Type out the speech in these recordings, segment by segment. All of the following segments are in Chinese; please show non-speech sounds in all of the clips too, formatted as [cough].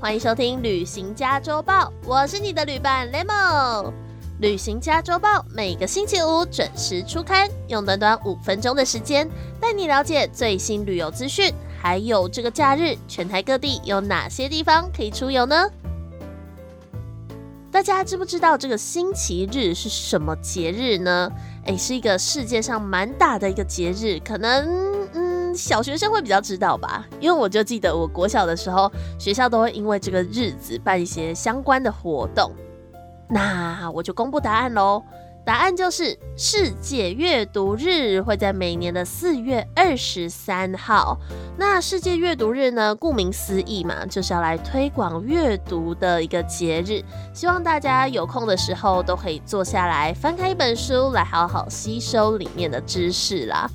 欢迎收听《旅行家周报》，我是你的旅伴 Lemon。《旅行家周报》每个星期五准时出刊，用短短五分钟的时间带你了解最新旅游资讯，还有这个假日全台各地有哪些地方可以出游呢？大家知不知道这个星期日是什么节日呢？诶，是一个世界上蛮大的一个节日，可能。小学生会比较知道吧，因为我就记得我国小的时候，学校都会因为这个日子办一些相关的活动。那我就公布答案喽，答案就是世界阅读日会在每年的四月二十三号。那世界阅读日呢，顾名思义嘛，就是要来推广阅读的一个节日，希望大家有空的时候都可以坐下来翻开一本书，来好好吸收里面的知识啦。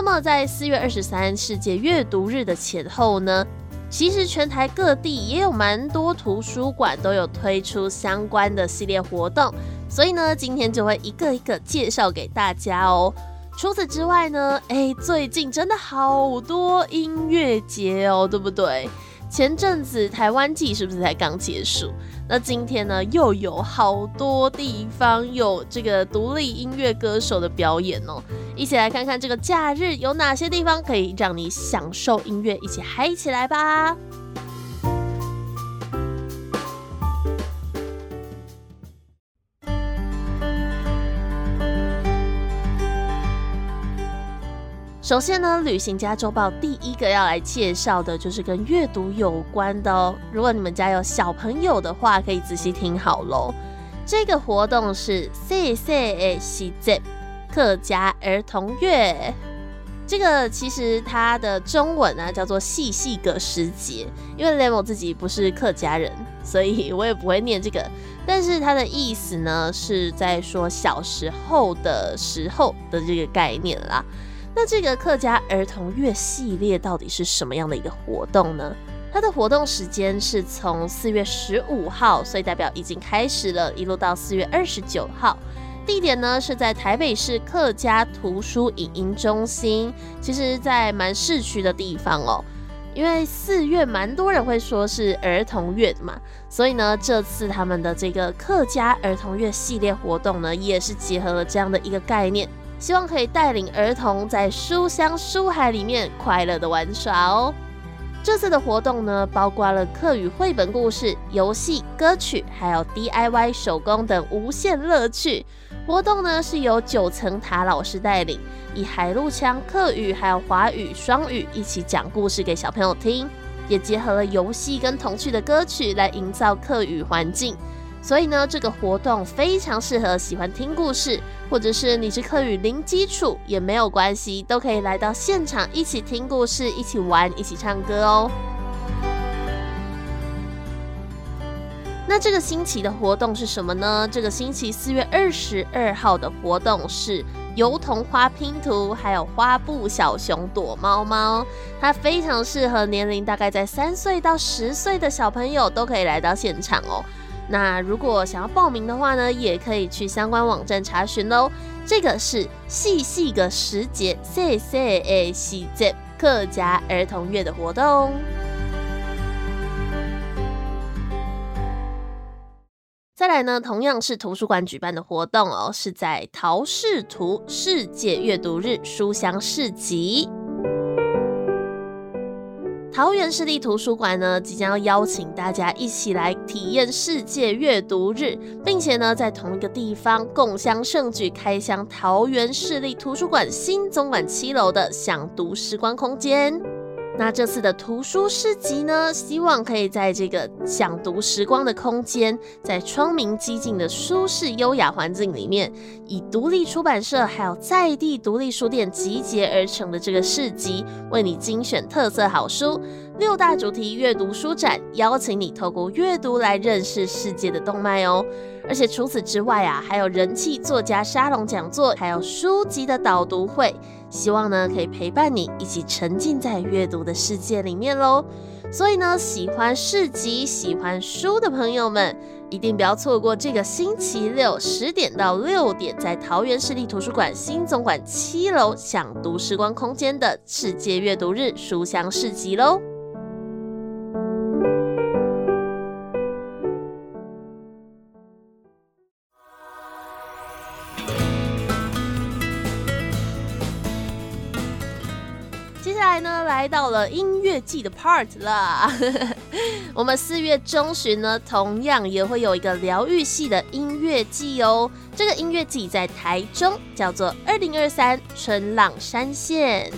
那么，在四月二十三世界阅读日的前后呢，其实全台各地也有蛮多图书馆都有推出相关的系列活动，所以呢，今天就会一个一个介绍给大家哦。除此之外呢，哎，最近真的好多音乐节哦，对不对？前阵子台湾季是不是才刚结束？那今天呢，又有好多地方有这个独立音乐歌手的表演哦，一起来看看这个假日有哪些地方可以让你享受音乐，一起嗨起来吧！首先呢，旅行家周报第一个要来介绍的就是跟阅读有关的哦。如果你们家有小朋友的话，可以仔细听好喽。这个活动是 C C A C Z 客家儿童乐。这个其实它的中文呢叫做细细个时节，因为 Lemo 自己不是客家人，所以我也不会念这个。但是它的意思呢是在说小时候的时候的这个概念啦。那这个客家儿童乐系列到底是什么样的一个活动呢？它的活动时间是从四月十五号，所以代表已经开始了，一路到四月二十九号。地点呢是在台北市客家图书影音中心，其实在蛮市区的地方哦。因为四月蛮多人会说是儿童乐嘛，所以呢，这次他们的这个客家儿童乐系列活动呢，也是结合了这样的一个概念。希望可以带领儿童在书香书海里面快乐的玩耍哦。这次的活动呢，包括了课语绘本故事、游戏、歌曲，还有 DIY 手工等无限乐趣。活动呢是由九层塔老师带领，以海陆腔、客语还有华语双语一起讲故事给小朋友听，也结合了游戏跟童趣的歌曲来营造课语环境。所以呢，这个活动非常适合喜欢听故事，或者是你是课语零基础也没有关系，都可以来到现场一起听故事、一起玩、一起唱歌哦。那这个星期的活动是什么呢？这个星期四月二十二号的活动是油桐花拼图，还有花布小熊躲猫猫，它非常适合年龄大概在三岁到十岁的小朋友都可以来到现场哦。那如果想要报名的话呢，也可以去相关网站查询喽。这个是细细个时节 C C A 细节客家儿童乐的活动。再来呢，同样是图书馆举办的活动哦，是在陶氏图世界阅读日书香市集。桃园市立图书馆呢，即将要邀请大家一起来体验世界阅读日，并且呢，在同一个地方共襄盛举，开箱桃园市立图书馆新总馆七楼的享读时光空间。那这次的图书诗集呢，希望可以在这个想读时光的空间，在窗明几净的舒适优雅环境里面，以独立出版社还有在地独立书店集结而成的这个市集，为你精选特色好书，六大主题阅读书展，邀请你透过阅读来认识世界的动脉哦。而且除此之外啊，还有人气作家沙龙讲座，还有书籍的导读会，希望呢可以陪伴你一起沉浸在阅读的世界里面喽。所以呢，喜欢市集、喜欢书的朋友们，一定不要错过这个星期六十点到六点，在桃园市立图书馆新总馆七楼享读时光空间的世界阅读日书香市集喽。到了音乐季的 part 啦。[laughs] 我们四月中旬呢，同样也会有一个疗愈系的音乐季哦。这个音乐季在台中，叫做二零二三春浪山线。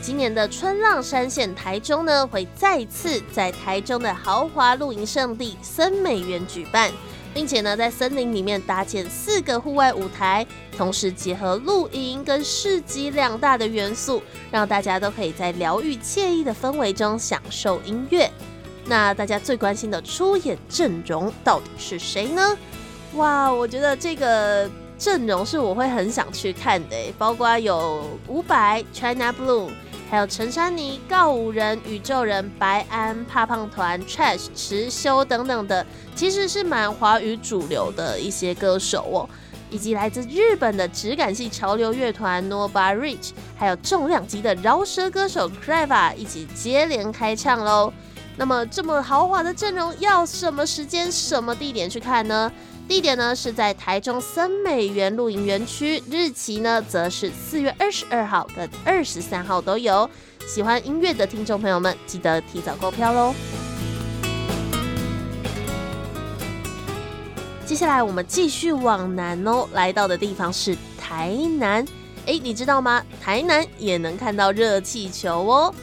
今年的春浪山线台中呢，会再次在台中的豪华露营圣地森美园举办。并且呢，在森林里面搭建四个户外舞台，同时结合露营跟市集两大的元素，让大家都可以在疗愈惬意的氛围中享受音乐。那大家最关心的出演阵容到底是谁呢？哇，我觉得这个阵容是我会很想去看的，包括有伍佰、China Blue。还有陈珊妮、告五人、宇宙人、白安、怕胖团、Trash、池修等等的，其实是蛮华语主流的一些歌手哦，以及来自日本的质感系潮流乐团 Nova Rich，还有重量级的饶舌歌手 Crava 一起接连开唱喽。那么这么豪华的阵容，要什么时间、什么地点去看呢？地点呢是在台中森美园露营园区，日期呢则是四月二十二号跟二十三号都有。喜欢音乐的听众朋友们，记得提早购票喽。接下来我们继续往南哦，来到的地方是台南。哎，你知道吗？台南也能看到热气球哦。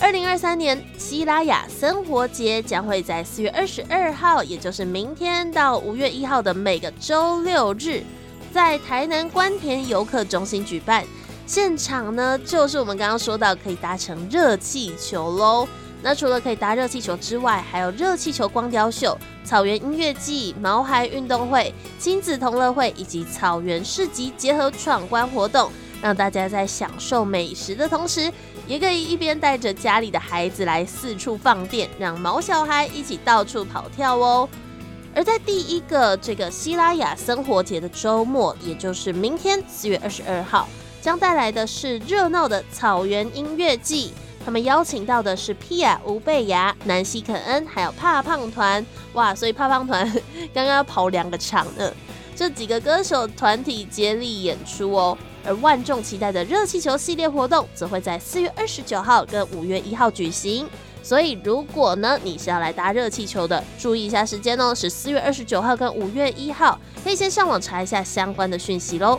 二零二三年西拉雅生活节将会在四月二十二号，也就是明天到五月一号的每个周六日，在台南关田游客中心举办。现场呢，就是我们刚刚说到可以搭乘热气球喽。那除了可以搭热气球之外，还有热气球光雕秀、草原音乐季、毛孩运动会、亲子同乐会以及草原市集结合闯关活动，让大家在享受美食的同时。也可以一边带着家里的孩子来四处放电，让毛小孩一起到处跑跳哦。而在第一个这个希拉雅生活节的周末，也就是明天四月二十二号，将带来的是热闹的草原音乐季。他们邀请到的是皮亚吴贝雅、南希肯恩，还有怕胖团。哇，所以怕胖团 [laughs] 刚刚要跑两个场呢。这几个歌手团体接力演出哦。而万众期待的热气球系列活动，则会在四月二十九号跟五月一号举行。所以，如果呢你是要来搭热气球的，注意一下时间哦，是四月二十九号跟五月一号，可以先上网查一下相关的讯息喽。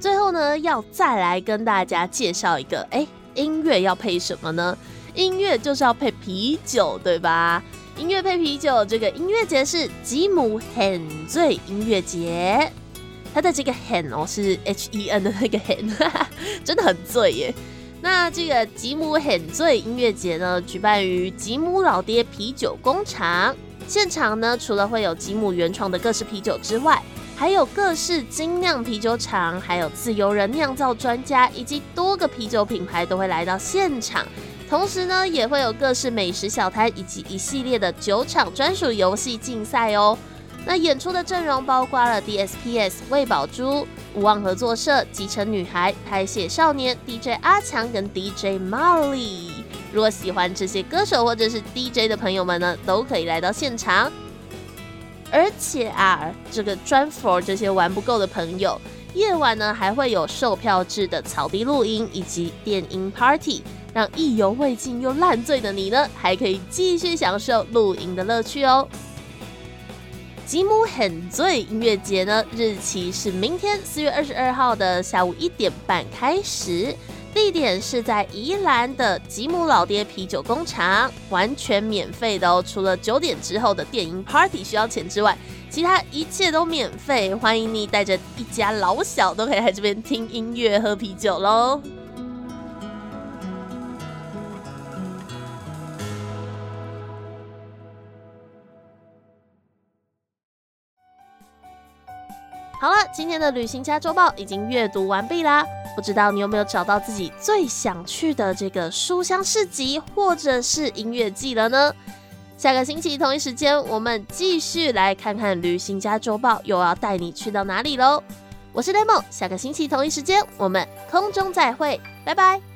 最后呢，要再来跟大家介绍一个，哎，音乐要配什么呢？音乐就是要配啤酒，对吧？音乐配啤酒，这个音乐节是吉姆很醉音乐节。它的这个很哦是 H E N 的那个很，[laughs] 真的很醉耶。那这个吉姆很醉音乐节呢，举办于吉姆老爹啤酒工厂。现场呢，除了会有吉姆原创的各式啤酒之外，还有各式精酿啤酒厂，还有自由人酿造专家，以及多个啤酒品牌都会来到现场。同时呢，也会有各式美食小摊以及一系列的酒厂专属游戏竞赛哦。那演出的阵容包括了 DSPS、魏宝珠、无望合作社、集成女孩、拍写少年、DJ 阿强跟 DJ Molly。如果喜欢这些歌手或者是 DJ 的朋友们呢，都可以来到现场。而且啊，这个专 for 这些玩不够的朋友，夜晚呢还会有售票制的草地露营以及电音 party。让意犹未尽又烂醉的你呢，还可以继续享受露营的乐趣哦。吉姆很醉音乐节呢，日期是明天四月二十二号的下午一点半开始，地点是在宜兰的吉姆老爹啤酒工厂，完全免费的哦。除了九点之后的电音 party 需要钱之外，其他一切都免费。欢迎你带着一家老小都可以来这边听音乐、喝啤酒喽。好了，今天的旅行家周报已经阅读完毕啦。不知道你有没有找到自己最想去的这个书香市集或者是音乐季了呢？下个星期同一时间，我们继续来看看旅行家周报又要带你去到哪里喽。我是雷梦，下个星期同一时间，我们空中再会，拜拜。